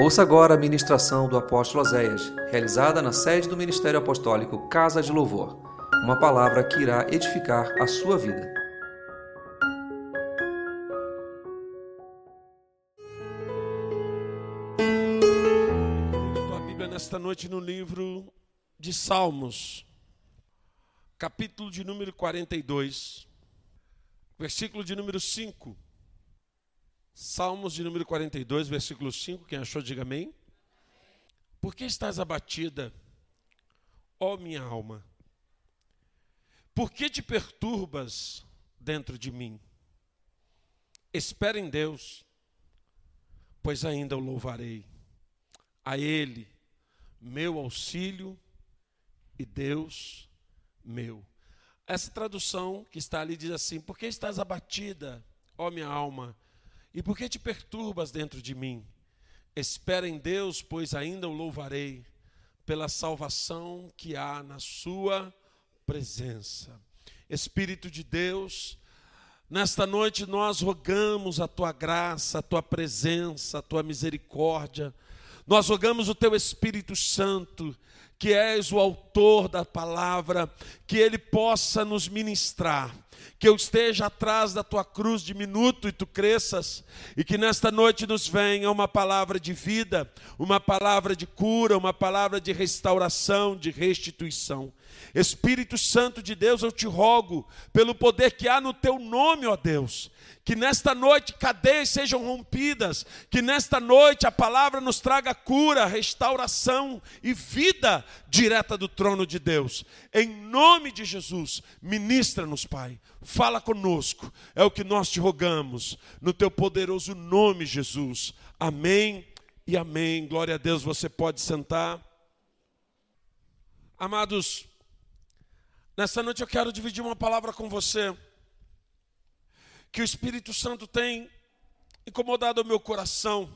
Ouça agora a ministração do apóstolo Oséias, realizada na sede do Ministério Apostólico Casa de Louvor. Uma palavra que irá edificar a sua vida. Tua Bíblia nesta noite no livro de Salmos, capítulo de número 42, versículo de número 5. Salmos de número 42, versículo 5. Quem achou, diga amém. Por que estás abatida, ó minha alma? Por que te perturbas dentro de mim? Espera em Deus, pois ainda o louvarei. A Ele, meu auxílio e Deus meu. Essa tradução que está ali diz assim: Por que estás abatida, ó minha alma? E por que te perturbas dentro de mim? Espera em Deus, pois ainda o louvarei pela salvação que há na Sua presença. Espírito de Deus, nesta noite nós rogamos a Tua graça, a Tua presença, a Tua misericórdia. Nós rogamos o Teu Espírito Santo que és o autor da palavra, que ele possa nos ministrar, que eu esteja atrás da tua cruz diminuto e tu cresças, e que nesta noite nos venha uma palavra de vida, uma palavra de cura, uma palavra de restauração, de restituição. Espírito Santo de Deus, eu te rogo, pelo poder que há no teu nome, ó Deus, que nesta noite cadeias sejam rompidas, que nesta noite a palavra nos traga cura, restauração e vida direta do trono de Deus. Em nome de Jesus, ministra-nos, Pai. Fala conosco. É o que nós te rogamos, no teu poderoso nome, Jesus. Amém e amém. Glória a Deus. Você pode sentar. Amados, nessa noite eu quero dividir uma palavra com você que o Espírito Santo tem incomodado o meu coração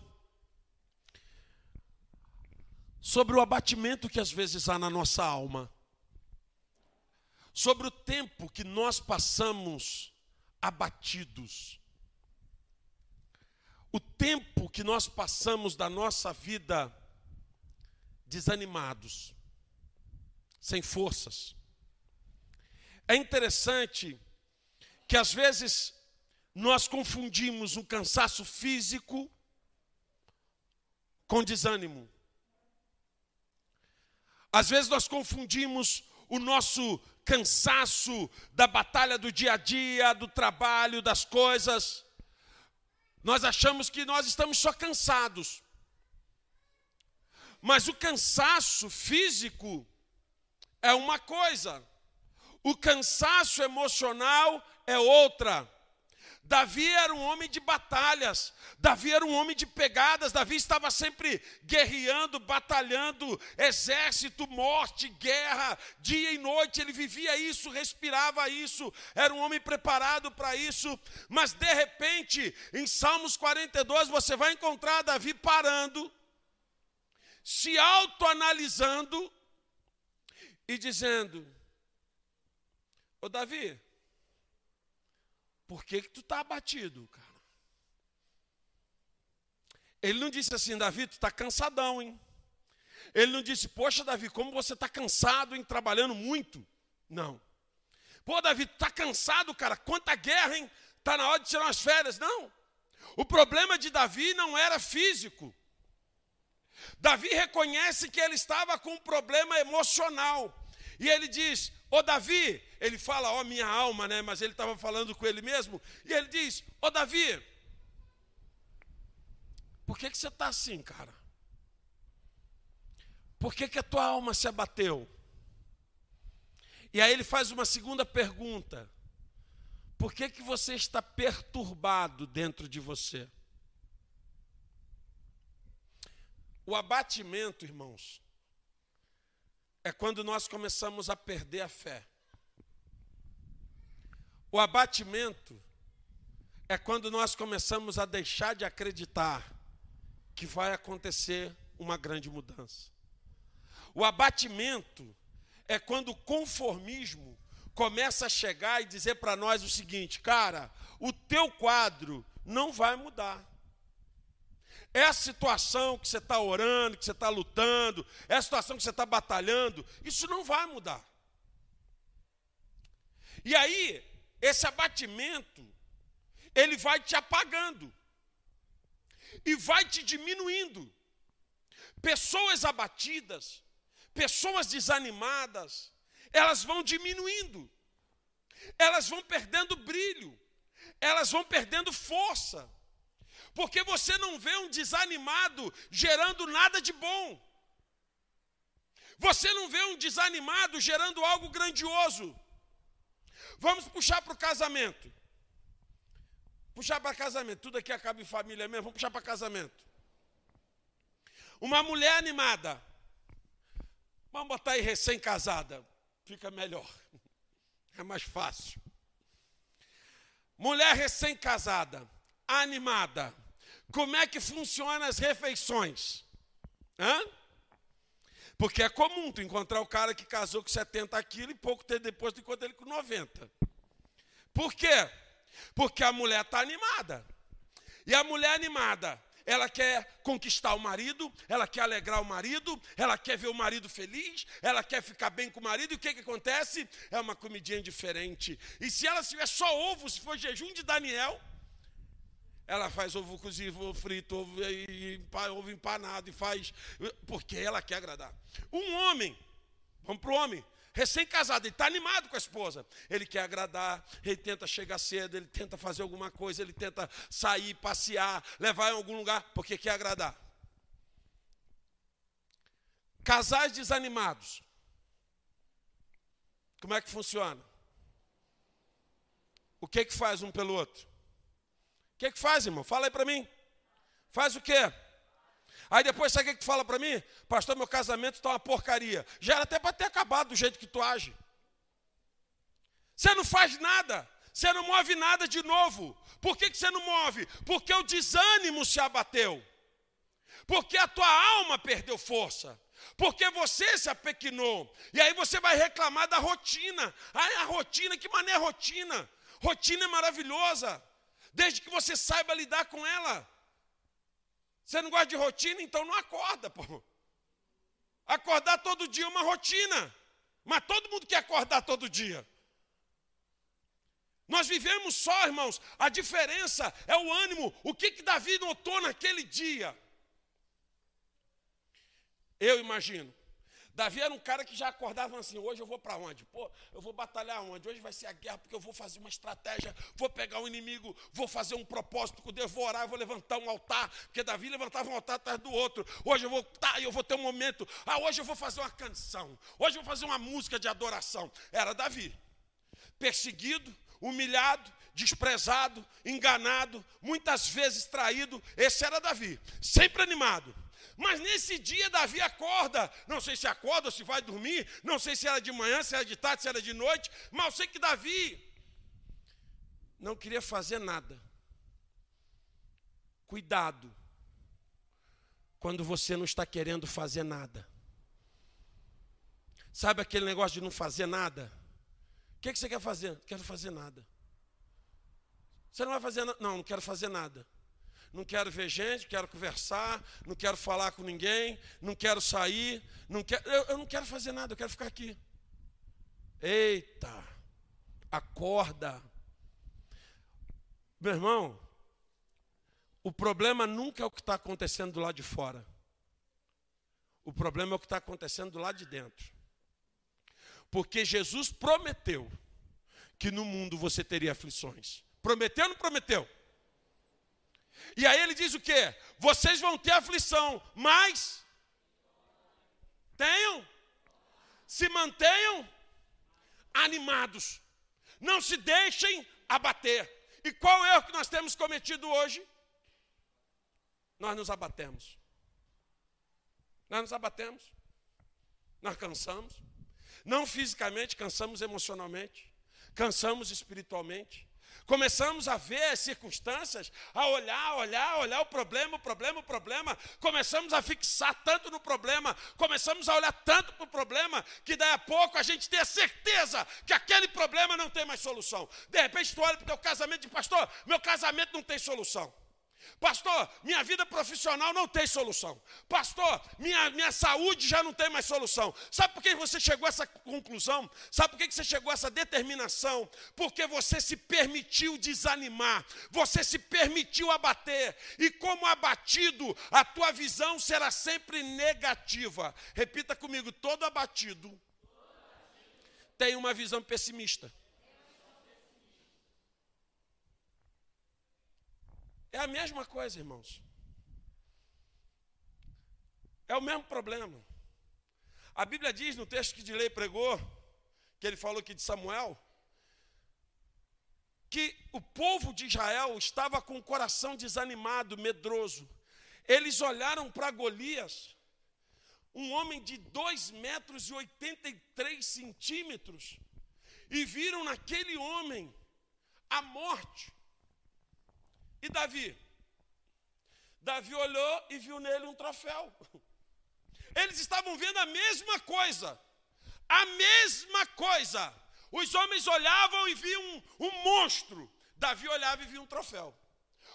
sobre o abatimento que às vezes há na nossa alma, sobre o tempo que nós passamos abatidos, o tempo que nós passamos da nossa vida desanimados, sem forças. É interessante que às vezes nós confundimos o cansaço físico com desânimo. Às vezes nós confundimos o nosso cansaço da batalha do dia a dia, do trabalho, das coisas. Nós achamos que nós estamos só cansados. Mas o cansaço físico é uma coisa, o cansaço emocional é outra. Davi era um homem de batalhas, Davi era um homem de pegadas, Davi estava sempre guerreando, batalhando, exército, morte, guerra, dia e noite, ele vivia isso, respirava isso, era um homem preparado para isso, mas de repente, em Salmos 42, você vai encontrar Davi parando, se autoanalisando e dizendo: Ô Davi, por que, que tu está abatido, cara? Ele não disse assim, Davi, tu está cansadão, hein? Ele não disse, poxa, Davi, como você está cansado, hein? Trabalhando muito. Não. Pô, Davi, tu está cansado, cara? Quanta guerra, hein? Está na hora de tirar umas férias. Não. O problema de Davi não era físico. Davi reconhece que ele estava com um problema emocional. E ele diz: Ô Davi, ele fala, ó minha alma, né? Mas ele estava falando com ele mesmo. E ele diz: Ô Davi, por que, que você está assim, cara? Por que, que a tua alma se abateu? E aí ele faz uma segunda pergunta: Por que, que você está perturbado dentro de você? O abatimento, irmãos, é quando nós começamos a perder a fé. O abatimento é quando nós começamos a deixar de acreditar que vai acontecer uma grande mudança. O abatimento é quando o conformismo começa a chegar e dizer para nós o seguinte, cara, o teu quadro não vai mudar. É a situação que você está orando, que você está lutando, é a situação que você está batalhando, isso não vai mudar. E aí, esse abatimento, ele vai te apagando e vai te diminuindo. Pessoas abatidas, pessoas desanimadas, elas vão diminuindo, elas vão perdendo brilho, elas vão perdendo força, porque você não vê um desanimado gerando nada de bom. Você não vê um desanimado gerando algo grandioso. Vamos puxar para o casamento. Puxar para casamento. Tudo aqui acaba em família mesmo. Vamos puxar para casamento. Uma mulher animada. Vamos botar aí recém-casada. Fica melhor. É mais fácil. Mulher recém-casada, animada. Como é que funcionam as refeições? Hã? Porque é comum tu encontrar o cara que casou com 70 quilos e pouco tempo depois tu encontra ele com 90. Por quê? Porque a mulher está animada. E a mulher animada, ela quer conquistar o marido, ela quer alegrar o marido, ela quer ver o marido feliz, ela quer ficar bem com o marido, e o que, que acontece? É uma comidinha diferente. E se ela tiver só ovo, se for jejum de Daniel, ela faz ovo cozido, ovo frito, ovo, e, ovo empanado e faz, porque ela quer agradar. Um homem, vamos para o homem, recém-casado, ele está animado com a esposa. Ele quer agradar, ele tenta chegar cedo, ele tenta fazer alguma coisa, ele tenta sair, passear, levar em algum lugar, porque quer agradar. Casais desanimados. Como é que funciona? O que que faz um pelo outro? Que que faz, irmão? Fala aí para mim. Faz o quê? Aí depois sabe o que tu fala para mim? Pastor, meu casamento está uma porcaria. Já era até para ter acabado do jeito que tu age. Você não faz nada. Você não move nada de novo. Por que, que você não move? Porque o desânimo se abateu. Porque a tua alma perdeu força. Porque você se apequinou. E aí você vai reclamar da rotina. Ah, a rotina, que maneira rotina? Rotina é maravilhosa. Desde que você saiba lidar com ela. Você não gosta de rotina, então não acorda, pô. Acordar todo dia é uma rotina. Mas todo mundo quer acordar todo dia. Nós vivemos só, irmãos. A diferença é o ânimo. O que, que Davi notou naquele dia? Eu imagino. Davi era um cara que já acordava assim: hoje eu vou para onde? Pô, eu vou batalhar onde? Hoje vai ser a guerra, porque eu vou fazer uma estratégia, vou pegar o inimigo, vou fazer um propósito vou orar, vou levantar um altar, porque Davi levantava um altar atrás do outro. Hoje eu vou, tá, eu vou ter um momento. Ah, hoje eu vou fazer uma canção. Hoje eu vou fazer uma música de adoração. Era Davi. Perseguido, humilhado, desprezado, enganado, muitas vezes traído. Esse era Davi, sempre animado. Mas nesse dia Davi acorda, não sei se acorda ou se vai dormir, não sei se era de manhã, se era de tarde, se era de noite, mas eu sei que Davi não queria fazer nada. Cuidado quando você não está querendo fazer nada. Sabe aquele negócio de não fazer nada? O que, que você quer fazer? Quero fazer nada. Você não vai fazer nada? Não, não quero fazer nada não quero ver gente, quero conversar, não quero falar com ninguém, não quero sair, não quero, eu, eu não quero fazer nada, eu quero ficar aqui. Eita, acorda. Meu irmão, o problema nunca é o que está acontecendo do lado de fora. O problema é o que está acontecendo do lado de dentro. Porque Jesus prometeu que no mundo você teria aflições. Prometeu ou não prometeu? E aí ele diz o quê? Vocês vão ter aflição, mas tenham, se mantenham animados, não se deixem abater. E qual é o que nós temos cometido hoje? Nós nos abatemos. Nós nos abatemos. Nós cansamos. Não fisicamente, cansamos emocionalmente. Cansamos espiritualmente. Começamos a ver as circunstâncias, a olhar, olhar, olhar o problema, o problema, o problema. Começamos a fixar tanto no problema, começamos a olhar tanto para o problema, que daí a pouco a gente tem a certeza que aquele problema não tem mais solução. De repente tu olha para o teu casamento e pastor, meu casamento não tem solução. Pastor, minha vida profissional não tem solução. Pastor, minha, minha saúde já não tem mais solução. Sabe por que você chegou a essa conclusão? Sabe por que você chegou a essa determinação? Porque você se permitiu desanimar, você se permitiu abater, e como abatido, a tua visão será sempre negativa. Repita comigo: todo abatido tem uma visão pessimista. É a mesma coisa, irmãos. É o mesmo problema. A Bíblia diz no texto que de lei pregou, que ele falou aqui de Samuel, que o povo de Israel estava com o coração desanimado, medroso. Eles olharam para Golias, um homem de 2 metros e 83 centímetros, e viram naquele homem a morte. E Davi? Davi olhou e viu nele um troféu. Eles estavam vendo a mesma coisa. A mesma coisa. Os homens olhavam e viam um, um monstro. Davi olhava e via um troféu.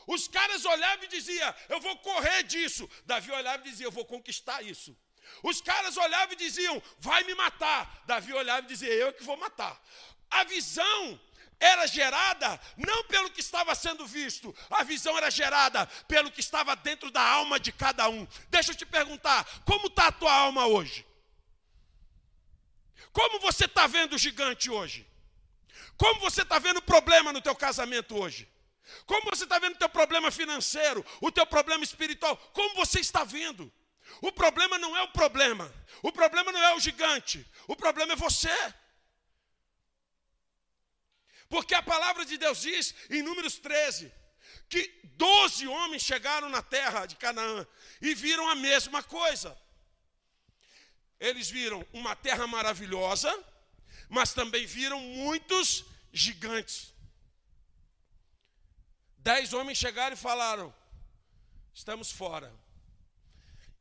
Os caras olhavam e diziam: Eu vou correr disso. Davi olhava e dizia: Eu vou conquistar isso. Os caras olhavam e diziam: Vai me matar. Davi olhava e dizia: Eu que vou matar. A visão era gerada não pelo que estava sendo visto, a visão era gerada pelo que estava dentro da alma de cada um. Deixa eu te perguntar: como está a tua alma hoje? Como você está vendo o gigante hoje? Como você está vendo o problema no teu casamento hoje? Como você está vendo o teu problema financeiro, o teu problema espiritual? Como você está vendo? O problema não é o problema, o problema não é o gigante, o problema é você. Porque a palavra de Deus diz, em Números 13, que doze homens chegaram na terra de Canaã e viram a mesma coisa. Eles viram uma terra maravilhosa, mas também viram muitos gigantes. Dez homens chegaram e falaram: estamos fora.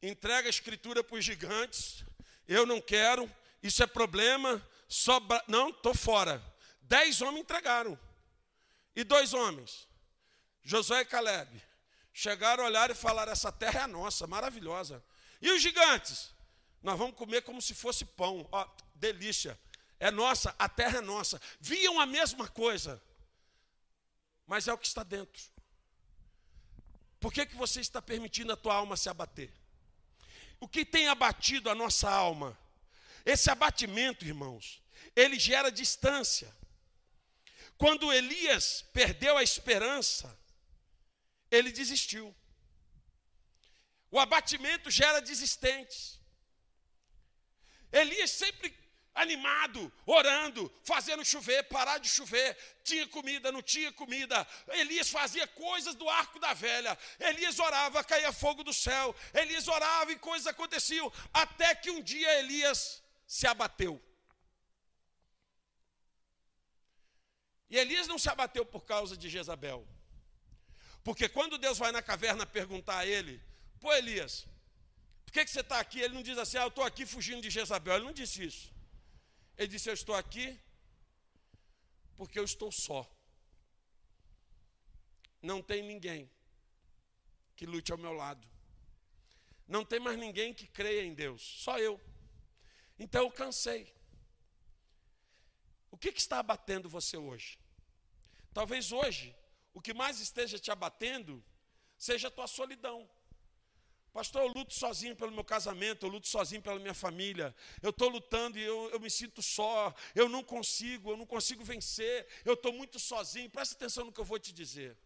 Entrega a escritura para os gigantes. Eu não quero, isso é problema. Só não, estou fora. Dez homens entregaram. E dois homens, Josué e Caleb, chegaram, olharam e falaram: Essa terra é nossa, maravilhosa. E os gigantes? Nós vamos comer como se fosse pão. Ó, delícia. É nossa, a terra é nossa. Viam a mesma coisa, mas é o que está dentro. Por que, que você está permitindo a tua alma se abater? O que tem abatido a nossa alma? Esse abatimento, irmãos, ele gera distância. Quando Elias perdeu a esperança, ele desistiu. O abatimento gera desistentes. Elias sempre animado, orando, fazendo chover, parar de chover, tinha comida, não tinha comida. Elias fazia coisas do arco da velha. Elias orava, caía fogo do céu. Elias orava e coisas aconteciam, até que um dia Elias se abateu. E Elias não se abateu por causa de Jezabel. Porque quando Deus vai na caverna perguntar a ele, pô Elias, por que, que você está aqui? Ele não diz assim, ah, eu estou aqui fugindo de Jezabel. Ele não disse isso. Ele disse, eu estou aqui porque eu estou só. Não tem ninguém que lute ao meu lado. Não tem mais ninguém que creia em Deus, só eu. Então eu cansei. O que, que está abatendo você hoje? Talvez hoje, o que mais esteja te abatendo seja a tua solidão. Pastor, eu luto sozinho pelo meu casamento, eu luto sozinho pela minha família. Eu estou lutando e eu, eu, me sinto só. Eu não consigo, eu não consigo vencer. Eu estou muito sozinho. Presta atenção no que eu vou te dizer.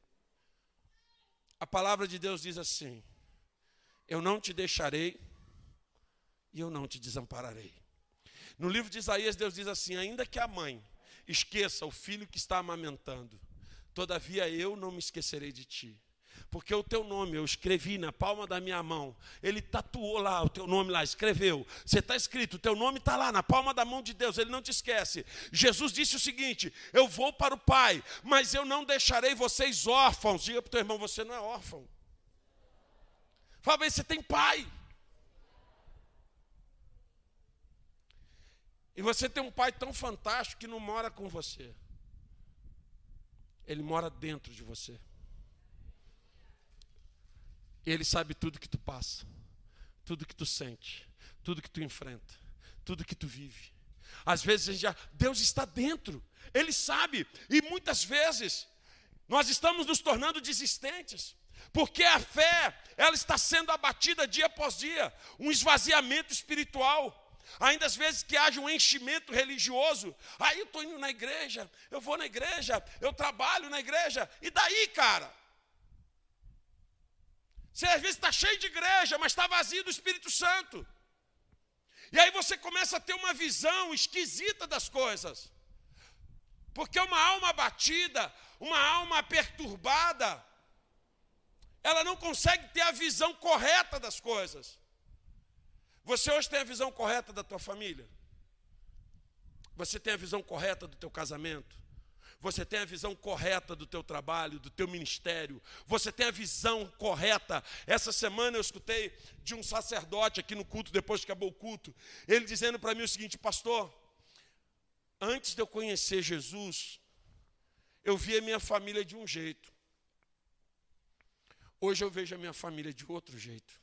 A palavra de Deus diz assim: Eu não te deixarei e eu não te desampararei. No livro de Isaías, Deus diz assim: ainda que a mãe esqueça o filho que está amamentando, todavia eu não me esquecerei de ti. Porque o teu nome eu escrevi na palma da minha mão. Ele tatuou lá o teu nome lá, escreveu. Você está escrito, o teu nome está lá na palma da mão de Deus, ele não te esquece. Jesus disse o seguinte: Eu vou para o Pai, mas eu não deixarei vocês órfãos. Diga para o teu irmão, você não é órfão. Fala, você tem pai. E você tem um pai tão fantástico que não mora com você. Ele mora dentro de você. Ele sabe tudo que tu passa, tudo que tu sente, tudo que tu enfrenta, tudo que tu vive. Às vezes a gente já, Deus está dentro, Ele sabe, e muitas vezes nós estamos nos tornando desistentes, porque a fé, ela está sendo abatida dia após dia, um esvaziamento espiritual. Ainda às vezes que haja um enchimento religioso, aí eu estou indo na igreja, eu vou na igreja, eu trabalho na igreja, e daí, cara? Você às vezes está cheio de igreja, mas está vazio do Espírito Santo. E aí você começa a ter uma visão esquisita das coisas. Porque uma alma abatida, uma alma perturbada, ela não consegue ter a visão correta das coisas. Você hoje tem a visão correta da tua família? Você tem a visão correta do teu casamento? Você tem a visão correta do teu trabalho, do teu ministério? Você tem a visão correta? Essa semana eu escutei de um sacerdote aqui no culto, depois que acabou o culto, ele dizendo para mim o seguinte, pastor, antes de eu conhecer Jesus, eu via minha família de um jeito. Hoje eu vejo a minha família de outro jeito.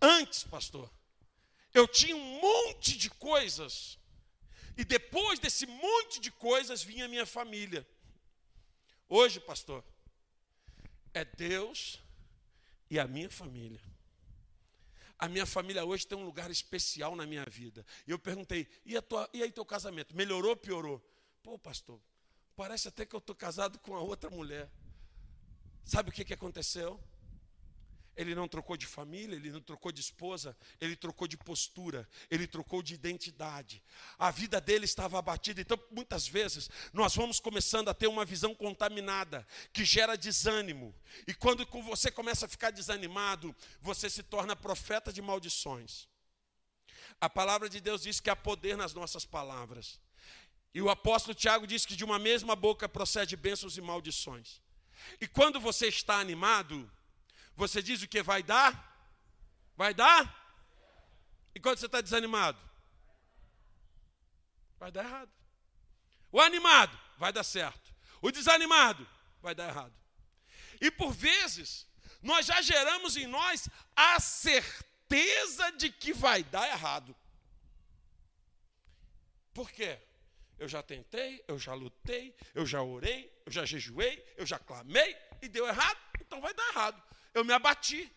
Antes, pastor, eu tinha um monte de coisas, e depois desse monte de coisas vinha minha família. Hoje, pastor, é Deus e a minha família. A minha família hoje tem um lugar especial na minha vida. E eu perguntei: e, tua, e aí teu casamento? Melhorou ou piorou? Pô, pastor, parece até que eu estou casado com a outra mulher. Sabe o que, que aconteceu? Ele não trocou de família, ele não trocou de esposa, ele trocou de postura, ele trocou de identidade. A vida dele estava abatida. Então, muitas vezes, nós vamos começando a ter uma visão contaminada, que gera desânimo. E quando você começa a ficar desanimado, você se torna profeta de maldições. A palavra de Deus diz que há poder nas nossas palavras. E o apóstolo Tiago diz que de uma mesma boca procede bênçãos e maldições. E quando você está animado, você diz o que vai dar? Vai dar? E quando você está desanimado? Vai dar errado. O animado vai dar certo. O desanimado vai dar errado. E por vezes, nós já geramos em nós a certeza de que vai dar errado. Por quê? Eu já tentei, eu já lutei, eu já orei, eu já jejuei, eu já clamei e deu errado, então vai dar errado. Eu me abati.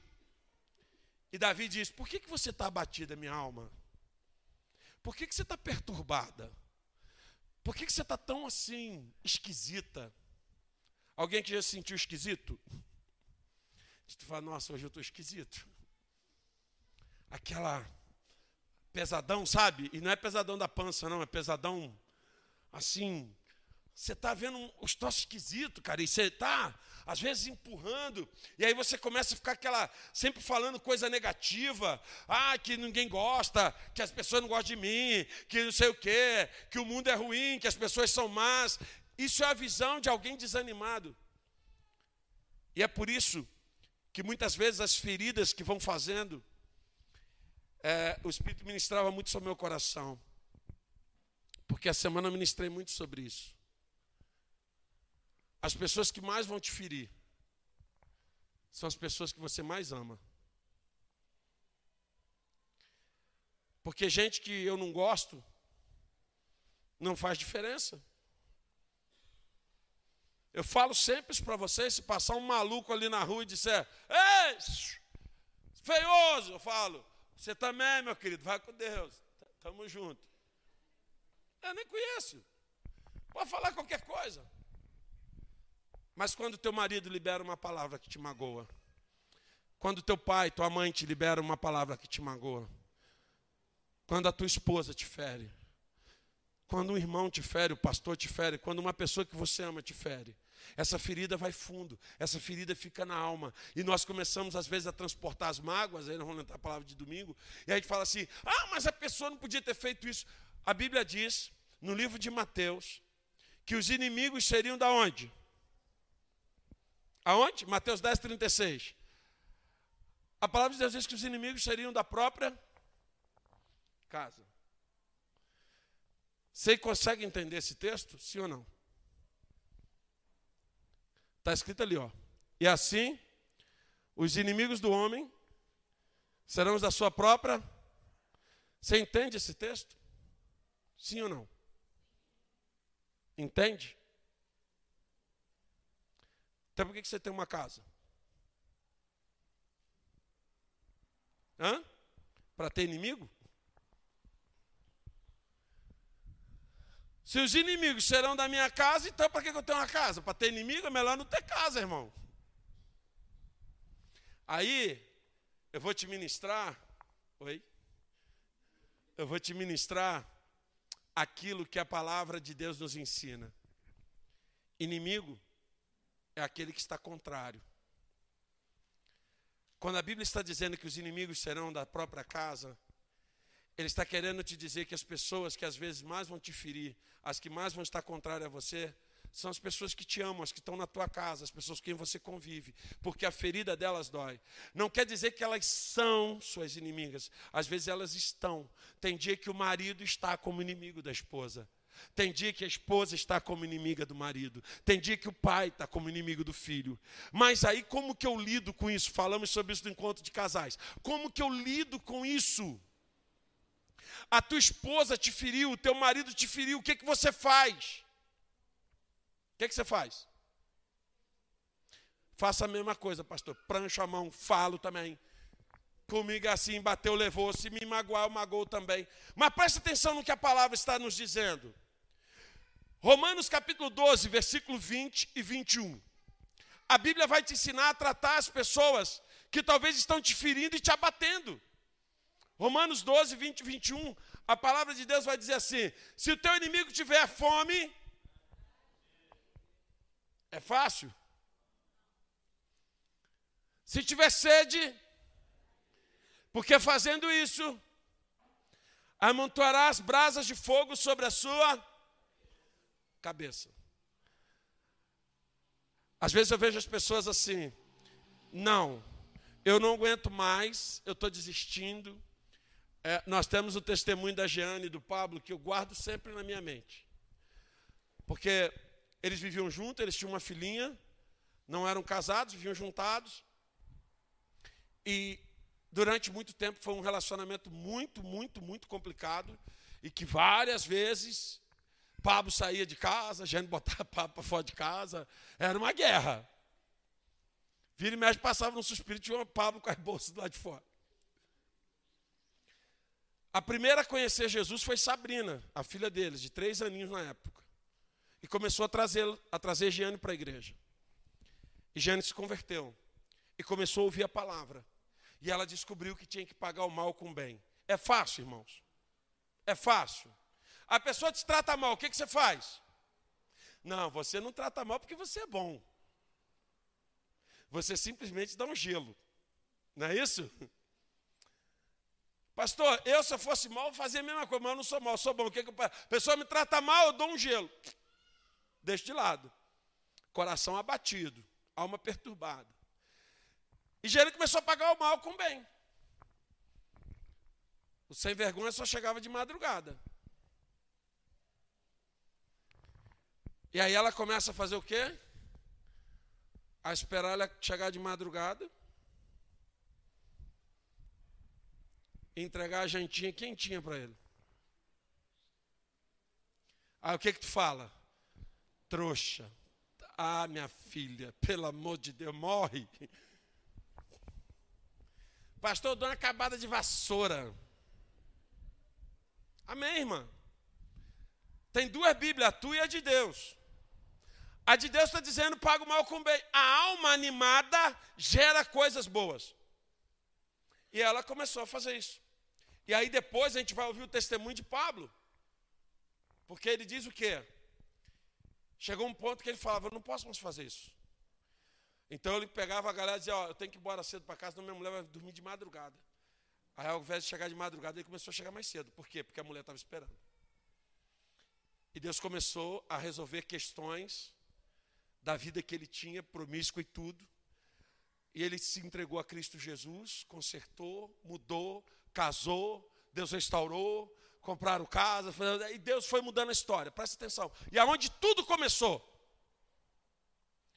E Davi diz: Por que, que você está abatida, minha alma? Por que, que você está perturbada? Por que, que você está tão assim, esquisita? Alguém que já se sentiu esquisito? Tu fala, nossa, hoje eu estou esquisito. Aquela pesadão, sabe? E não é pesadão da pança, não, é pesadão assim, você está vendo os troços esquisitos, cara, e você está, às vezes, empurrando, e aí você começa a ficar aquela, sempre falando coisa negativa, ah, que ninguém gosta, que as pessoas não gostam de mim, que não sei o quê, que o mundo é ruim, que as pessoas são más. Isso é a visão de alguém desanimado. E é por isso que muitas vezes as feridas que vão fazendo, é, o Espírito ministrava muito sobre o meu coração. Porque a semana eu ministrei muito sobre isso. As pessoas que mais vão te ferir são as pessoas que você mais ama. Porque gente que eu não gosto não faz diferença. Eu falo sempre isso para vocês, se passar um maluco ali na rua e disser, ei, feioso, eu falo, você também, meu querido, vai com Deus, tamo junto. Eu nem conheço. Pode falar qualquer coisa. Mas quando teu marido libera uma palavra que te magoa, quando teu pai, tua mãe te libera uma palavra que te magoa, quando a tua esposa te fere, quando um irmão te fere, o pastor te fere, quando uma pessoa que você ama te fere, essa ferida vai fundo, essa ferida fica na alma. E nós começamos, às vezes, a transportar as mágoas, aí nós vamos entrar a palavra de domingo, e a gente fala assim: ah, mas a pessoa não podia ter feito isso. A Bíblia diz, no livro de Mateus, que os inimigos seriam da onde? Aonde? Mateus 10, 36. A palavra de Deus diz que os inimigos seriam da própria casa. Você consegue entender esse texto? Sim ou não? Está escrito ali, ó. E assim, Os inimigos do homem serão os da sua própria. Você entende esse texto? Sim ou não? Entende? Então por que você tem uma casa? Hã? Para ter inimigo? Se os inimigos serão da minha casa, então para que eu tenho uma casa? Para ter inimigo é melhor não ter casa, irmão. Aí, eu vou te ministrar. Oi? Eu vou te ministrar aquilo que a palavra de Deus nos ensina. Inimigo é aquele que está contrário. Quando a Bíblia está dizendo que os inimigos serão da própria casa, ele está querendo te dizer que as pessoas que às vezes mais vão te ferir, as que mais vão estar contrárias a você, são as pessoas que te amam, as que estão na tua casa, as pessoas com quem você convive, porque a ferida delas dói. Não quer dizer que elas são suas inimigas, às vezes elas estão. Tem dia que o marido está como inimigo da esposa. Tem dia que a esposa está como inimiga do marido. Tem dia que o pai está como inimigo do filho. Mas aí, como que eu lido com isso? Falamos sobre isso no encontro de casais. Como que eu lido com isso? a tua esposa te feriu, o teu marido te feriu, o que, que você faz? O que, que você faz? Faça a mesma coisa, pastor. Prancha a mão, falo também. Comigo é assim, bateu, levou. Se me magoar, eu também. Mas preste atenção no que a palavra está nos dizendo. Romanos capítulo 12, versículo 20 e 21. A Bíblia vai te ensinar a tratar as pessoas que talvez estão te ferindo e te abatendo. Romanos 12, 20 e 21, a palavra de Deus vai dizer assim: se o teu inimigo tiver fome, é fácil. Se tiver sede, porque fazendo isso, amontoarás brasas de fogo sobre a sua cabeça. Às vezes eu vejo as pessoas assim, não, eu não aguento mais, eu estou desistindo, é, nós temos o testemunho da Jeane e do Pablo que eu guardo sempre na minha mente. Porque eles viviam juntos, eles tinham uma filhinha, não eram casados, viviam juntados. E durante muito tempo foi um relacionamento muito, muito, muito complicado. E que várias vezes Pablo saía de casa, Jeane botava Pablo para fora de casa. Era uma guerra. Vira e mexe, passava no suspiro tinha Pablo com as bolsas do lado de fora. A primeira a conhecer Jesus foi Sabrina, a filha deles, de três aninhos na época. E começou a trazer, a trazer Giane para a igreja. E Giane se converteu. E começou a ouvir a palavra. E ela descobriu que tinha que pagar o mal com o bem. É fácil, irmãos. É fácil. A pessoa te trata mal, o que, que você faz? Não, você não trata mal porque você é bom. Você simplesmente dá um gelo. Não é isso? Pastor, eu se eu fosse mal, fazia a mesma coisa, mas eu não sou mal, eu sou bom. O que, que eu, a pessoa me trata mal, eu dou um gelo. Deixa de lado. Coração abatido, alma perturbada. E Jeremias começou a pagar o mal com o bem. O sem vergonha só chegava de madrugada. E aí ela começa a fazer o quê? A esperar ela chegar de madrugada entregar a jantinha quentinha para ele. Aí o que que tu fala? Trouxa. Ah, minha filha, pelo amor de Deus, morre. Pastor, dou uma acabada de vassoura. Amém, irmã? Tem duas Bíblias, a tua e a de Deus. A de Deus está dizendo: paga o mal com bem. A alma animada gera coisas boas. E ela começou a fazer isso. E aí depois a gente vai ouvir o testemunho de Pablo. Porque ele diz o quê? Chegou um ponto que ele falava, eu não posso mais fazer isso. Então ele pegava a galera e dizia, ó, eu tenho que ir embora cedo para casa, senão minha mulher vai dormir de madrugada. Aí ao invés de chegar de madrugada, ele começou a chegar mais cedo. Por quê? Porque a mulher estava esperando. E Deus começou a resolver questões da vida que ele tinha, promíscuo e tudo. E ele se entregou a Cristo Jesus, consertou, mudou, casou, Deus restaurou, compraram casa, e Deus foi mudando a história, presta atenção. E aonde tudo começou?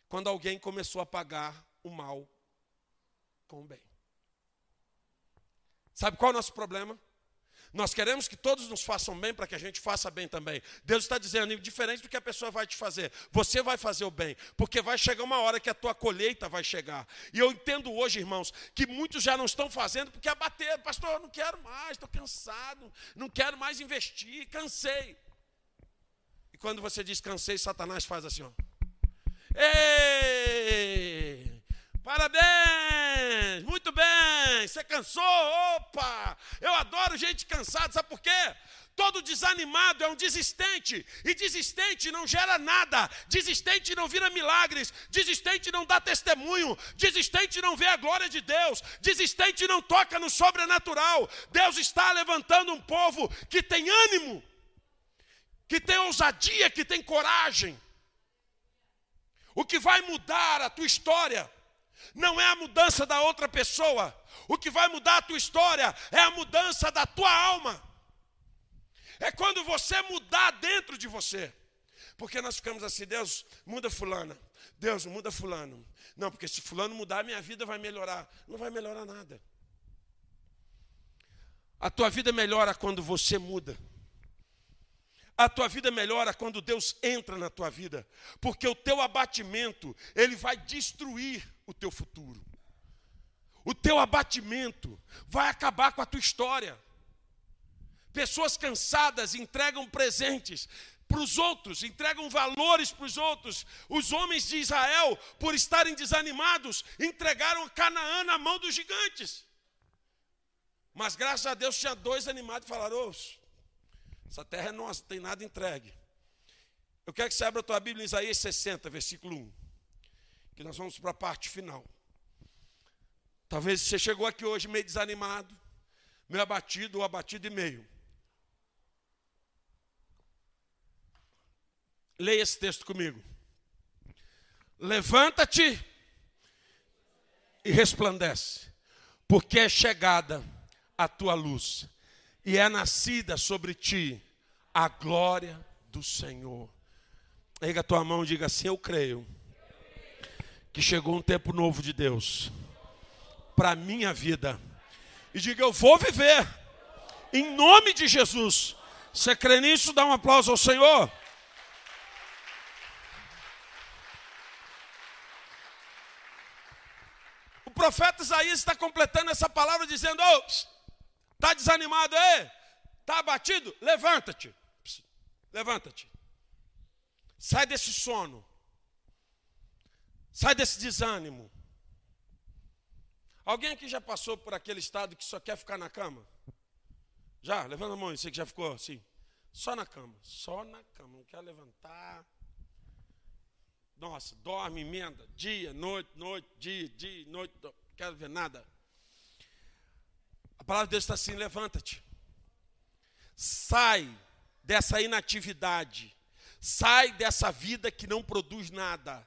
Quando alguém começou a pagar o mal com o bem. Sabe qual é o nosso problema? Nós queremos que todos nos façam bem para que a gente faça bem também. Deus está dizendo, diferente do que a pessoa vai te fazer, você vai fazer o bem, porque vai chegar uma hora que a tua colheita vai chegar. E eu entendo hoje, irmãos, que muitos já não estão fazendo porque abateram. Pastor, eu não quero mais, estou cansado, não quero mais investir, cansei. E quando você diz cansei, Satanás faz assim, ó. Ei! Parabéns! Muito bem! Você cansou? Opa! Eu adoro gente cansada, sabe por quê? Todo desanimado é um desistente, e desistente não gera nada, desistente não vira milagres, desistente não dá testemunho, desistente não vê a glória de Deus, desistente não toca no sobrenatural. Deus está levantando um povo que tem ânimo, que tem ousadia, que tem coragem. O que vai mudar a tua história não é a mudança da outra pessoa. O que vai mudar a tua história é a mudança da tua alma. É quando você mudar dentro de você. Porque nós ficamos assim, Deus, muda fulana. Deus, muda fulano. Não, porque se fulano mudar, minha vida vai melhorar. Não vai melhorar nada. A tua vida melhora quando você muda. A tua vida melhora quando Deus entra na tua vida, porque o teu abatimento, ele vai destruir o teu futuro. O teu abatimento vai acabar com a tua história. Pessoas cansadas entregam presentes para os outros, entregam valores para os outros. Os homens de Israel, por estarem desanimados, entregaram Canaã na mão dos gigantes. Mas graças a Deus tinha dois animados e falaram: essa terra é nossa, não tem nada entregue. Eu quero que você abra a tua Bíblia em Isaías 60, versículo 1 que nós vamos para a parte final. Talvez você chegou aqui hoje meio desanimado, meio abatido ou abatido e meio. Leia esse texto comigo. Levanta-te e resplandece, porque é chegada a tua luz e é nascida sobre ti a glória do Senhor. Pega a tua mão e diga assim: Eu creio que chegou um tempo novo de Deus para a minha vida. E diga: Eu vou viver, em nome de Jesus. Você crê nisso? Dá um aplauso ao Senhor. O profeta Isaías está completando essa palavra dizendo: oh, Está desanimado aí? Está abatido? Levanta-te. Levanta-te. Sai desse sono. Sai desse desânimo. Alguém aqui já passou por aquele estado que só quer ficar na cama? Já? Levanta a mão, você que já ficou assim. Só na cama, só na cama, não quer levantar. Nossa, dorme, emenda, dia, noite, noite, dia, dia, noite, não quero ver nada. A palavra de Deus está assim: levanta-te. Sai dessa inatividade. Sai dessa vida que não produz nada.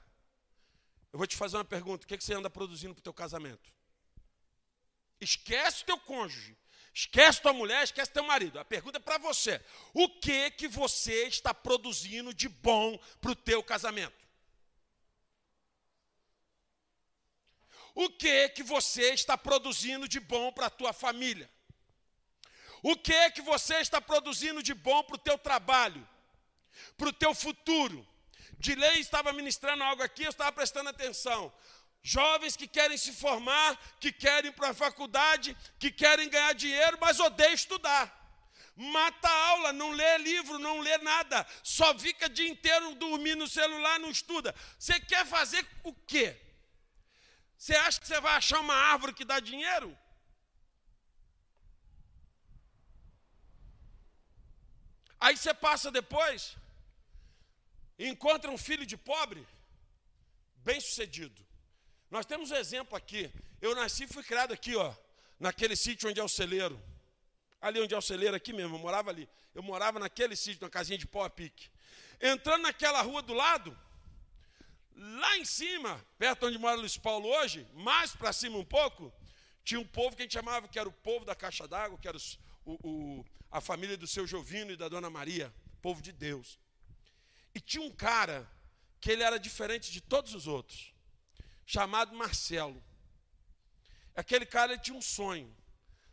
Eu vou te fazer uma pergunta: o que, você anda produzindo para o teu casamento? Esquece o teu cônjuge, esquece tua mulher, esquece teu marido. A pergunta é para você: o que que você está produzindo de bom para o teu casamento? O que que você está produzindo de bom para a tua família? O que que você está produzindo de bom para o teu trabalho, para o teu futuro? De lei estava ministrando algo aqui, eu estava prestando atenção. Jovens que querem se formar, que querem ir para a faculdade, que querem ganhar dinheiro, mas odeiam estudar. Mata a aula, não lê livro, não lê nada, só fica o dia inteiro dormindo no celular, não estuda. Você quer fazer o quê? Você acha que você vai achar uma árvore que dá dinheiro? Aí você passa depois, encontra um filho de pobre, bem sucedido. Nós temos um exemplo aqui. Eu nasci e fui criado aqui, ó, naquele sítio onde é o celeiro. Ali onde é o celeiro, aqui mesmo, eu morava ali. Eu morava naquele sítio, na casinha de pau a pique. Entrando naquela rua do lado, lá em cima, perto onde mora Luiz Paulo hoje, mais para cima um pouco, tinha um povo que a gente chamava que era o povo da caixa d'água, que era os, o, o, a família do seu Jovino e da dona Maria, povo de Deus. E tinha um cara que ele era diferente de todos os outros, chamado Marcelo. Aquele cara ele tinha um sonho,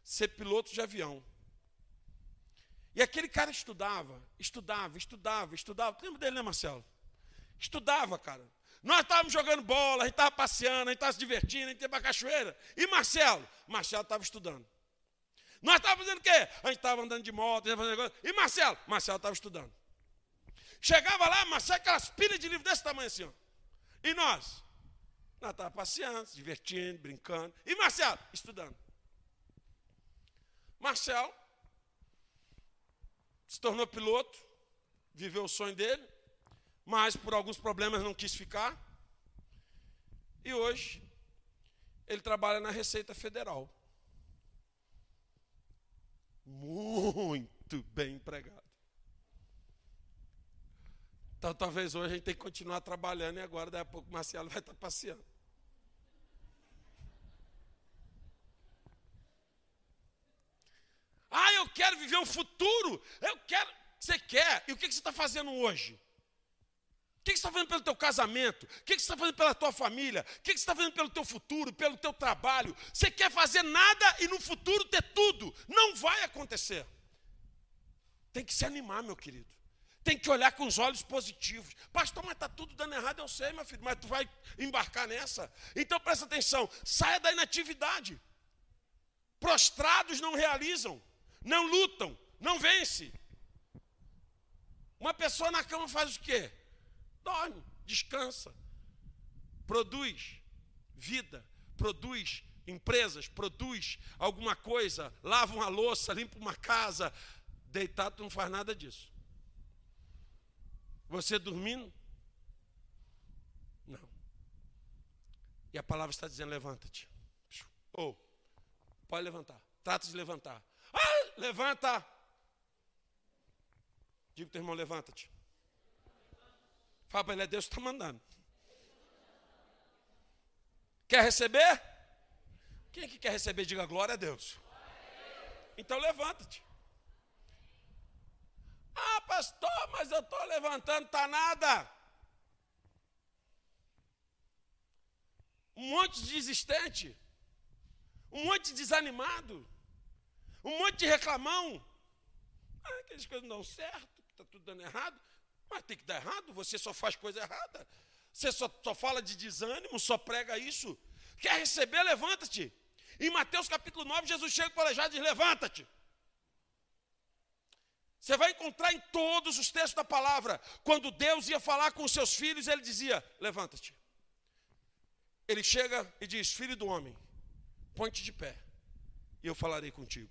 ser piloto de avião. E aquele cara estudava, estudava, estudava, estudava. Lembra dele, né, Marcelo? Estudava, cara. Nós estávamos jogando bola, a gente estava passeando, a gente estava se divertindo, a gente ia para a cachoeira. E Marcelo? Marcelo estava estudando. Nós estávamos fazendo o quê? A gente estava andando de moto, fazendo negócio. E Marcelo? Marcelo estava estudando. Chegava lá, Marcelo, aquelas pilhas de livro desse tamanho assim, ó. E nós? Nós estávamos passeando, se divertindo, brincando. E Marcelo? Estudando. Marcelo se tornou piloto, viveu o sonho dele, mas por alguns problemas não quis ficar. E hoje ele trabalha na Receita Federal. Muito bem empregado. Então talvez hoje a gente tenha que continuar trabalhando e agora daqui a pouco o Marcelo vai estar passeando. Ah, eu quero viver um futuro. Eu quero. Você quer? E o que você está fazendo hoje? O que você está fazendo pelo teu casamento? O que você está fazendo pela tua família? O que você está fazendo pelo teu futuro, pelo teu trabalho? Você quer fazer nada e no futuro ter tudo? Não vai acontecer. Tem que se animar, meu querido. Tem que olhar com os olhos positivos. Pastor, mas está tudo dando errado, eu sei, meu filho, mas tu vai embarcar nessa. Então presta atenção, saia da inatividade. Prostrados não realizam não lutam, não vence. Uma pessoa na cama faz o quê? Dorme, descansa, produz vida, produz empresas, produz alguma coisa, lava uma louça, limpa uma casa. Deitado não faz nada disso. Você dormindo? Não. E a palavra está dizendo: levanta-te. Ou, oh, pode levantar. Trata de levantar. Ah, levanta. Diga teu irmão, levanta-te. Fala para ele, é Deus que está mandando. Quer receber? Quem é que quer receber, diga glória a Deus. Então levanta-te. Ah, pastor, mas eu estou levantando, está nada. Um monte de desistente. Um monte de desanimado. Um monte de reclamão. Ah, aquelas coisas não dão certo, está tudo dando errado. Mas tem que dar errado, você só faz coisa errada. Você só, só fala de desânimo, só prega isso. Quer receber? Levanta-te. Em Mateus capítulo 9, Jesus chega para aleijado e diz: Levanta-te. Você vai encontrar em todos os textos da palavra, quando Deus ia falar com os seus filhos, ele dizia: Levanta-te. Ele chega e diz: Filho do homem, ponte de pé, e eu falarei contigo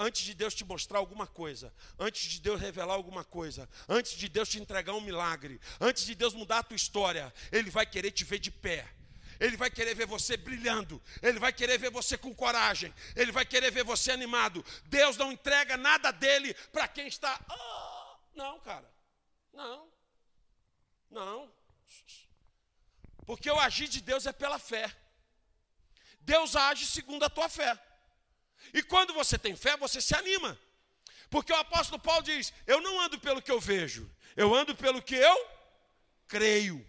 antes de Deus te mostrar alguma coisa, antes de Deus revelar alguma coisa, antes de Deus te entregar um milagre, antes de Deus mudar a tua história, Ele vai querer te ver de pé. Ele vai querer ver você brilhando, ele vai querer ver você com coragem, ele vai querer ver você animado. Deus não entrega nada dele para quem está. Oh, não, cara, não, não, porque o agir de Deus é pela fé. Deus age segundo a tua fé. E quando você tem fé, você se anima. Porque o apóstolo Paulo diz: Eu não ando pelo que eu vejo, eu ando pelo que eu creio.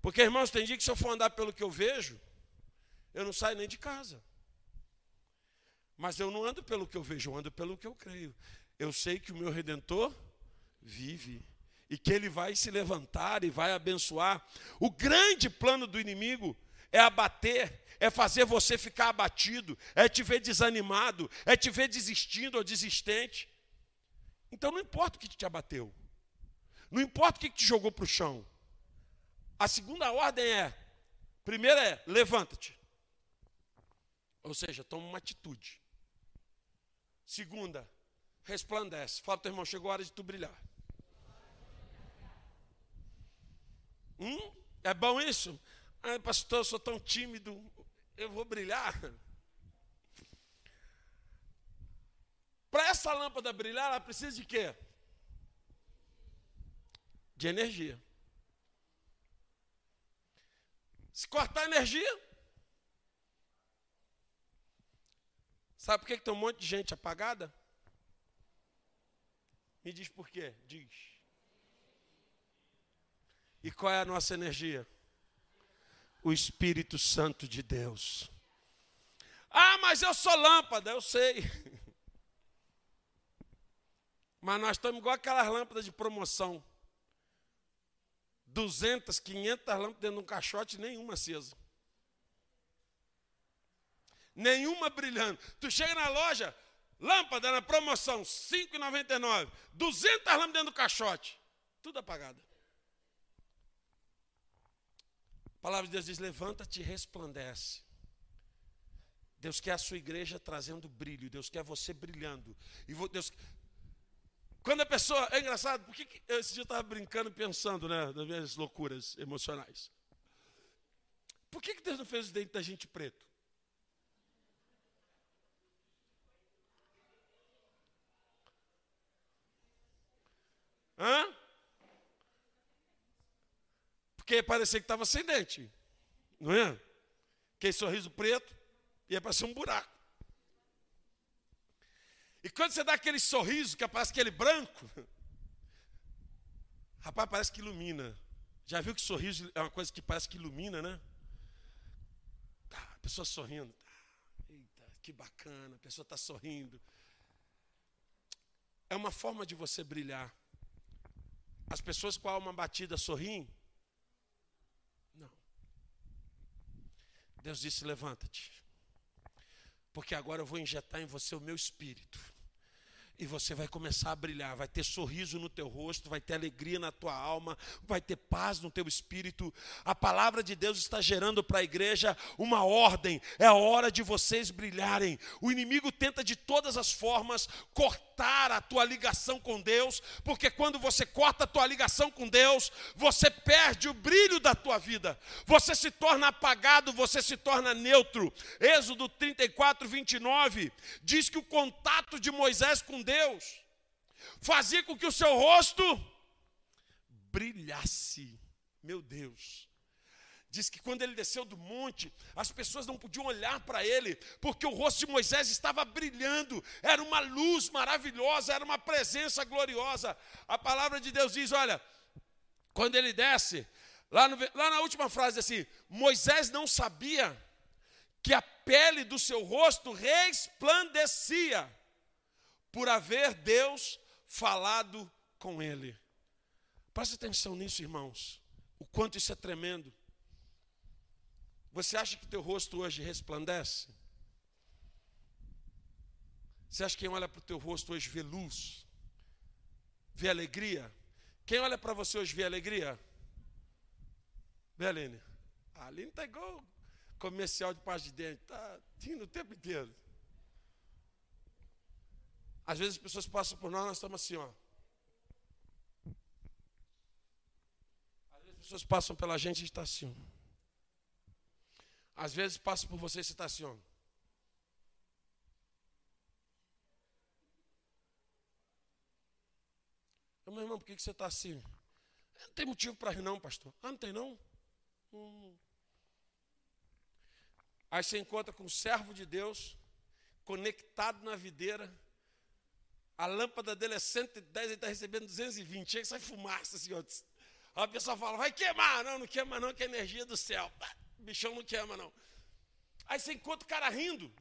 Porque, irmãos, tem dia que se eu for andar pelo que eu vejo, eu não saio nem de casa. Mas eu não ando pelo que eu vejo, eu ando pelo que eu creio. Eu sei que o meu redentor vive e que ele vai se levantar e vai abençoar. O grande plano do inimigo é abater, é fazer você ficar abatido, é te ver desanimado, é te ver desistindo ou desistente. Então não importa o que te abateu, não importa o que te jogou para o chão. A segunda ordem é: primeira é, levanta-te. Ou seja, toma uma atitude. Segunda, resplandece. Fala, teu irmão, chegou a hora de tu brilhar. Hum? É bom isso? Ah, pastor, eu sou tão tímido eu vou brilhar. Para essa lâmpada brilhar, ela precisa de quê? De energia. Se cortar a energia, sabe por que tem um monte de gente apagada? Me diz por quê? Diz. E qual é a nossa energia? o Espírito Santo de Deus. Ah, mas eu sou lâmpada, eu sei. Mas nós estamos igual aquelas lâmpadas de promoção. 200, 500 lâmpadas dentro de um caixote, nenhuma acesa. Nenhuma brilhando. Tu chega na loja, lâmpada na promoção, R$ 5,99. 200 lâmpadas dentro do caixote. Tudo apagado. A palavra de Deus diz: levanta-te e resplandece. Deus quer a sua igreja trazendo brilho, Deus quer você brilhando. E Deus, quando a pessoa. É engraçado, por que, esse dia eu estava brincando, pensando né, nas minhas loucuras emocionais. Por que, que Deus não fez os dentes da gente preto? Hã? Porque parecia que estava sem dente. Não é? Aquele sorriso preto ia parecer um buraco. E quando você dá aquele sorriso que parece aquele branco, rapaz, parece que ilumina. Já viu que sorriso é uma coisa que parece que ilumina, né? Tá, a pessoa sorrindo. Tá, eita, que bacana, a pessoa está sorrindo. É uma forma de você brilhar. As pessoas com a alma batida sorriem? Não. Deus disse: levanta-te porque agora eu vou injetar em você o meu espírito. E você vai começar a brilhar, vai ter sorriso no teu rosto, vai ter alegria na tua alma, vai ter paz no teu espírito. A palavra de Deus está gerando para a igreja uma ordem, é a hora de vocês brilharem. O inimigo tenta de todas as formas cortar cortar a tua ligação com Deus, porque quando você corta a tua ligação com Deus, você perde o brilho da tua vida, você se torna apagado, você se torna neutro. Êxodo 34, 29 diz que o contato de Moisés com Deus fazia com que o seu rosto brilhasse. Meu Deus. Diz que quando ele desceu do monte, as pessoas não podiam olhar para ele, porque o rosto de Moisés estava brilhando, era uma luz maravilhosa, era uma presença gloriosa. A palavra de Deus diz: olha, quando ele desce, lá, no, lá na última frase assim: Moisés não sabia que a pele do seu rosto resplandecia, por haver Deus falado com ele. Preste atenção nisso, irmãos, o quanto isso é tremendo. Você acha que teu rosto hoje resplandece? Você acha que quem olha para o teu rosto hoje vê luz? Vê alegria? Quem olha para você hoje vê alegria? Vê, Aline? A Aline está igual comercial de paz de dente, está rindo o tempo inteiro. Às vezes as pessoas passam por nós, nós estamos assim, ó. Às vezes as pessoas passam pela gente e a gente está assim, ó. Às vezes passa por você e você está assim, ó. Meu irmão, por que, você está assim? Não tem motivo para rir, não, pastor. Ah, não tem não? Hum. Aí você encontra com um servo de Deus, conectado na videira. A lâmpada dele é 110, ele está recebendo 220. Chega e sai fumaça assim. Aí a pessoa fala, vai queimar. Não, não queima não, que é energia do céu bichão não te ama, não. Aí você encontra o cara rindo.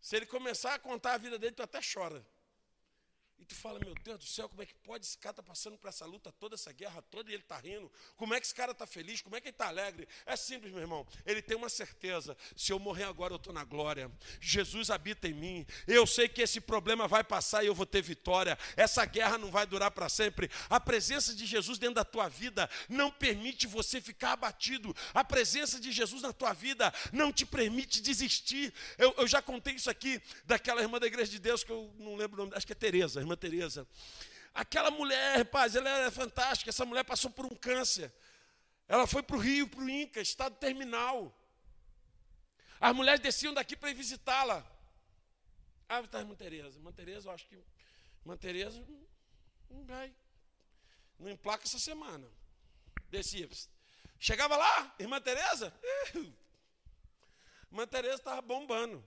Se ele começar a contar a vida dele, tu até chora. E tu fala, meu Deus do céu, como é que pode? Esse cara está passando por essa luta toda, essa guerra toda, e ele está rindo. Como é que esse cara está feliz? Como é que ele está alegre? É simples, meu irmão. Ele tem uma certeza: se eu morrer agora, eu estou na glória. Jesus habita em mim. Eu sei que esse problema vai passar e eu vou ter vitória. Essa guerra não vai durar para sempre. A presença de Jesus dentro da tua vida não permite você ficar abatido. A presença de Jesus na tua vida não te permite desistir. Eu, eu já contei isso aqui daquela irmã da igreja de Deus que eu não lembro o nome, acho que é Tereza irmã Teresa. Aquela mulher, rapaz, ela é fantástica. Essa mulher passou por um câncer. Ela foi para o Rio, para o Inca, estado terminal. As mulheres desciam daqui para ir visitá-la. Ah, está a irmã Tereza. Irmã Tereza, eu acho que. Irmã Tereza não vai. Não emplaca essa semana. Descia. Chegava lá, irmã Tereza. Irmã Tereza estava bombando.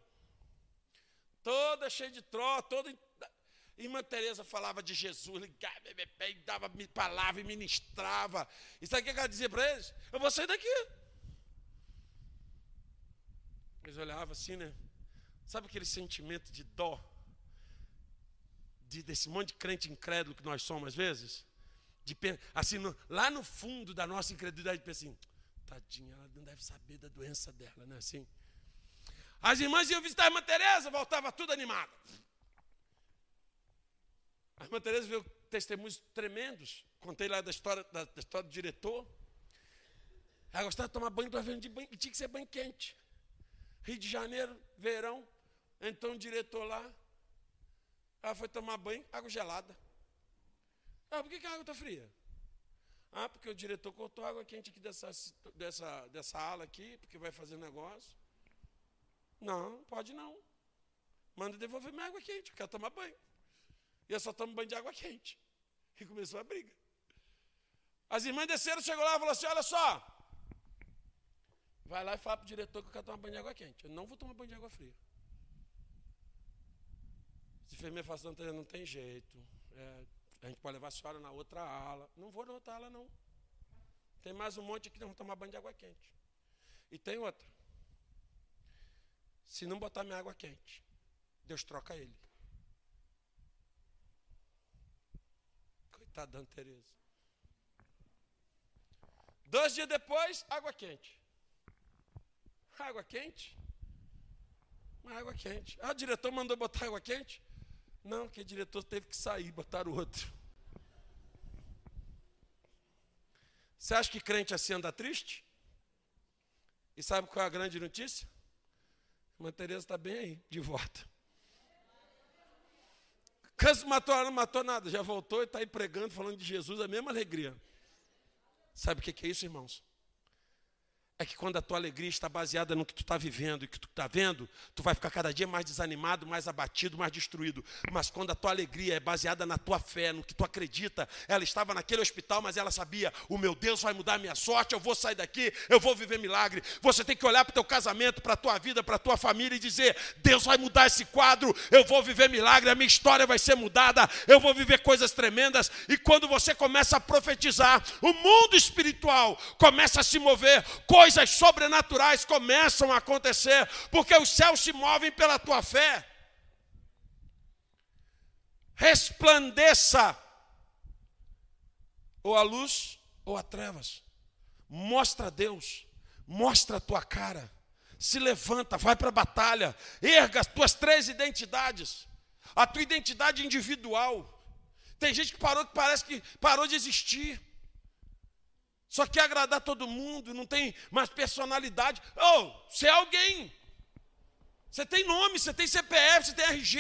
Toda cheia de tró, toda Irmã Teresa falava de Jesus, ligava, e dava palavra e ministrava. E sabe o que ela dizia para eles? Eu vou sair daqui. Depois eu olhava assim, né? Sabe aquele sentimento de dó? De, desse monte de crente incrédulo que nós somos às vezes? De, assim, no, lá no fundo da nossa incredulidade, pensa assim, tadinha, ela não deve saber da doença dela, né? Assim. As irmãs iam visitar a irmã Tereza, voltava tudo animada. A irmã Tereza viu testemunhos tremendos. Contei lá da história, da, da história do diretor. Ela gostava de tomar banho do avião de banho, e tinha que ser banho quente. Rio de Janeiro, verão, então o diretor lá, ela foi tomar banho, água gelada. Ah, por que, que a água está fria? Ah, porque o diretor cortou água quente aqui dessa, dessa, dessa ala aqui, porque vai fazer negócio. Não, pode não. Manda devolver minha água quente, eu quero tomar banho. E eu só tomo banho de água quente. E começou a briga. As irmãs desceram, chegou lá e falou assim: olha só. Vai lá e fala para o diretor que eu quero tomar banho de água quente. Eu não vou tomar banho de água fria. Se enfermeira fala assim, não tem jeito. É, a gente pode levar a senhora na outra ala. Não vou na outra ala, não. Tem mais um monte aqui não vão tomar banho de água quente. E tem outra. Se não botar minha água quente, Deus troca ele. Coitada da Tereza. Dois dias depois, água quente. Água quente? Uma água quente. Ah, o diretor mandou botar água quente? Não, que o diretor teve que sair, botar o outro. Você acha que crente assim anda triste? E sabe qual é a grande notícia? Irmã Tereza está bem aí, de volta. Canso matou, não matou nada, já voltou e está aí pregando, falando de Jesus, a mesma alegria. Sabe o que é isso, irmãos? É que quando a tua alegria está baseada no que tu está vivendo e que tu está vendo, tu vai ficar cada dia mais desanimado, mais abatido, mais destruído. Mas quando a tua alegria é baseada na tua fé, no que tu acredita, ela estava naquele hospital, mas ela sabia: o meu Deus vai mudar a minha sorte, eu vou sair daqui, eu vou viver milagre. Você tem que olhar para o teu casamento, para a tua vida, para a tua família e dizer: Deus vai mudar esse quadro, eu vou viver milagre, a minha história vai ser mudada, eu vou viver coisas tremendas. E quando você começa a profetizar, o mundo espiritual começa a se mover, coisas coisas sobrenaturais começam a acontecer, porque os céus se movem pela tua fé. Resplandeça, ou a luz ou a trevas. Mostra a Deus, mostra a tua cara. Se levanta, vai para a batalha, erga as tuas três identidades. A tua identidade individual. Tem gente que parou que parece que parou de existir. Só quer agradar todo mundo, não tem mais personalidade. Oh, você é alguém. Você tem nome, você tem CPF, você tem RG.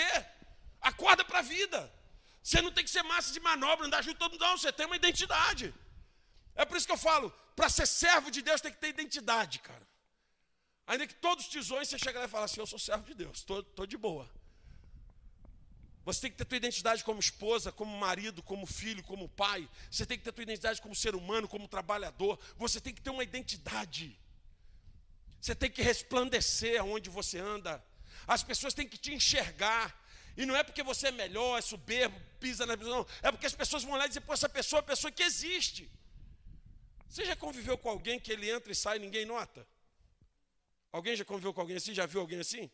Acorda para a vida. Você não tem que ser massa de manobra, andar junto todo mundo, não. Você tem uma identidade. É por isso que eu falo, para ser servo de Deus tem que ter identidade, cara. Ainda que todos os tisões você chega lá e fala assim, eu sou servo de Deus, estou de boa. Você tem que ter tua identidade como esposa, como marido, como filho, como pai. Você tem que ter tua identidade como ser humano, como trabalhador. Você tem que ter uma identidade. Você tem que resplandecer aonde você anda. As pessoas têm que te enxergar. E não é porque você é melhor, é soberbo, pisa na visão, não. É porque as pessoas vão lá e dizer, pô, essa pessoa é uma pessoa que existe. Você já conviveu com alguém que ele entra e sai e ninguém nota? Alguém já conviveu com alguém assim? Já viu alguém assim?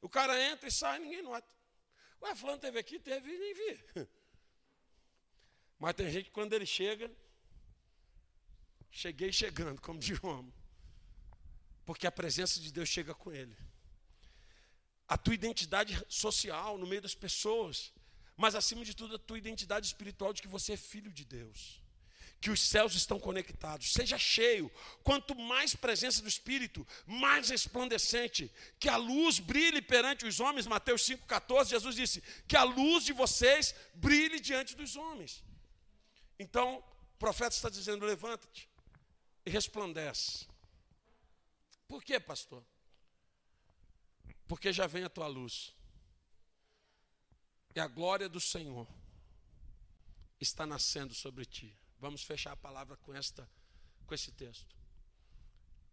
O cara entra e sai e ninguém nota. Ué, fulano teve aqui, teve e nem vi. Mas tem gente que quando ele chega, cheguei chegando, como de homem. Porque a presença de Deus chega com ele. A tua identidade social no meio das pessoas, mas acima de tudo a tua identidade espiritual de que você é filho de Deus que os céus estão conectados. Seja cheio. Quanto mais presença do Espírito, mais resplandecente. Que a luz brilhe perante os homens. Mateus 5,14, Jesus disse: Que a luz de vocês brilhe diante dos homens. Então, o profeta está dizendo: levanta-te e resplandece. Por quê, pastor? Porque já vem a tua luz. E a glória do Senhor está nascendo sobre ti. Vamos fechar a palavra com esta com esse texto.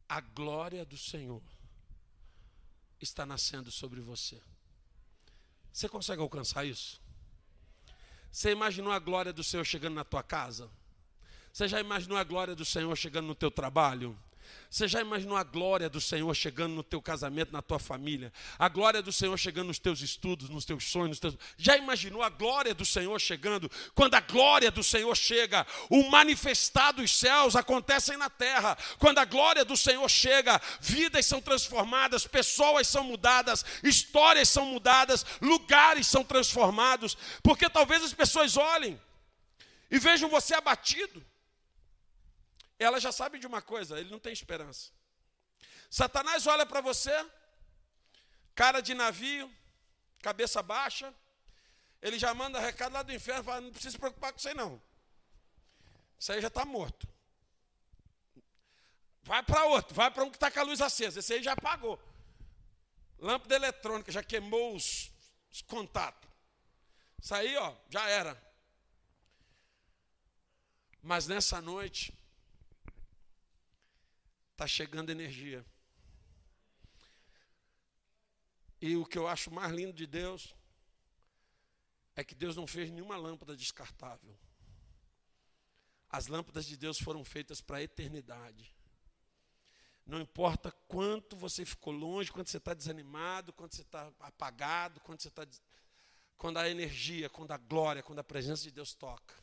A glória do Senhor está nascendo sobre você. Você consegue alcançar isso? Você imaginou a glória do Senhor chegando na tua casa? Você já imaginou a glória do Senhor chegando no teu trabalho? Você já imaginou a glória do Senhor chegando no teu casamento, na tua família? A glória do Senhor chegando nos teus estudos, nos teus sonhos, nos teus... Já imaginou a glória do Senhor chegando? Quando a glória do Senhor chega, o manifestar dos céus acontece na terra. Quando a glória do Senhor chega, vidas são transformadas, pessoas são mudadas, histórias são mudadas, lugares são transformados, porque talvez as pessoas olhem e vejam você abatido ela já sabe de uma coisa: ele não tem esperança. Satanás olha para você, cara de navio, cabeça baixa, ele já manda recado lá do inferno, fala, não precisa se preocupar com isso aí não. Isso aí já está morto. Vai para outro, vai para um que está com a luz acesa, esse aí já apagou. Lâmpada eletrônica, já queimou os, os contatos. Isso aí, ó, já era. Mas nessa noite, está chegando energia. E o que eu acho mais lindo de Deus é que Deus não fez nenhuma lâmpada descartável. As lâmpadas de Deus foram feitas para a eternidade. Não importa quanto você ficou longe, quanto você está desanimado, quanto você está apagado, quanto você está. Quando a energia, quando a glória, quando a presença de Deus toca,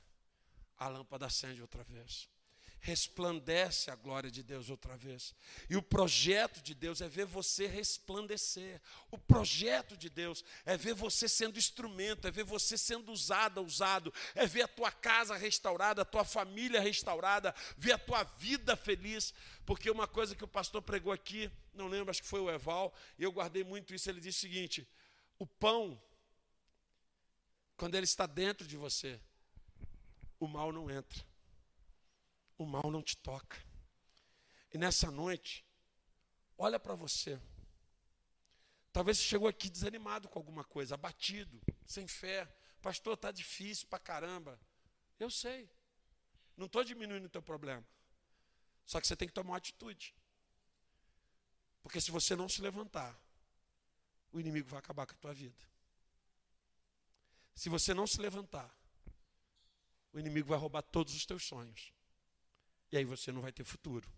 a lâmpada acende outra vez resplandece a glória de Deus outra vez. E o projeto de Deus é ver você resplandecer. O projeto de Deus é ver você sendo instrumento, é ver você sendo usada, usado, é ver a tua casa restaurada, a tua família restaurada, ver a tua vida feliz. Porque uma coisa que o pastor pregou aqui, não lembro, acho que foi o Eval, e eu guardei muito isso, ele disse o seguinte: o pão, quando ele está dentro de você, o mal não entra o mal não te toca. E nessa noite, olha para você. Talvez você chegou aqui desanimado com alguma coisa, abatido, sem fé. Pastor, está difícil para caramba. Eu sei. Não estou diminuindo o teu problema. Só que você tem que tomar uma atitude. Porque se você não se levantar, o inimigo vai acabar com a tua vida. Se você não se levantar, o inimigo vai roubar todos os teus sonhos. E aí você não vai ter futuro.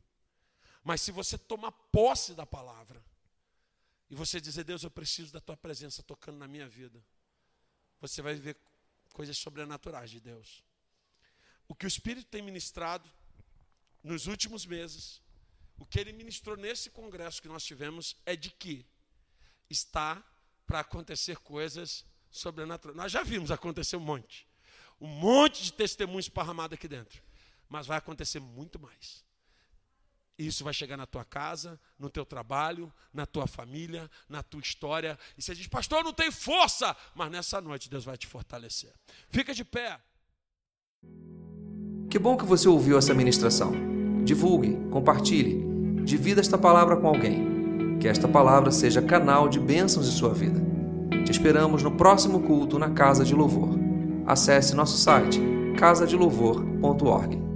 Mas se você tomar posse da palavra, e você dizer, Deus, eu preciso da tua presença tocando na minha vida, você vai ver coisas sobrenaturais de Deus. O que o Espírito tem ministrado nos últimos meses, o que ele ministrou nesse congresso que nós tivemos, é de que está para acontecer coisas sobrenaturais. Nós já vimos acontecer um monte. Um monte de testemunhos esparramados aqui dentro mas vai acontecer muito mais. Isso vai chegar na tua casa, no teu trabalho, na tua família, na tua história. E você diz, pastor, eu não tenho força. Mas nessa noite Deus vai te fortalecer. Fica de pé. Que bom que você ouviu essa ministração. Divulgue, compartilhe, divida esta palavra com alguém. Que esta palavra seja canal de bênçãos em sua vida. Te esperamos no próximo culto na Casa de Louvor. Acesse nosso site casadelouvor.org.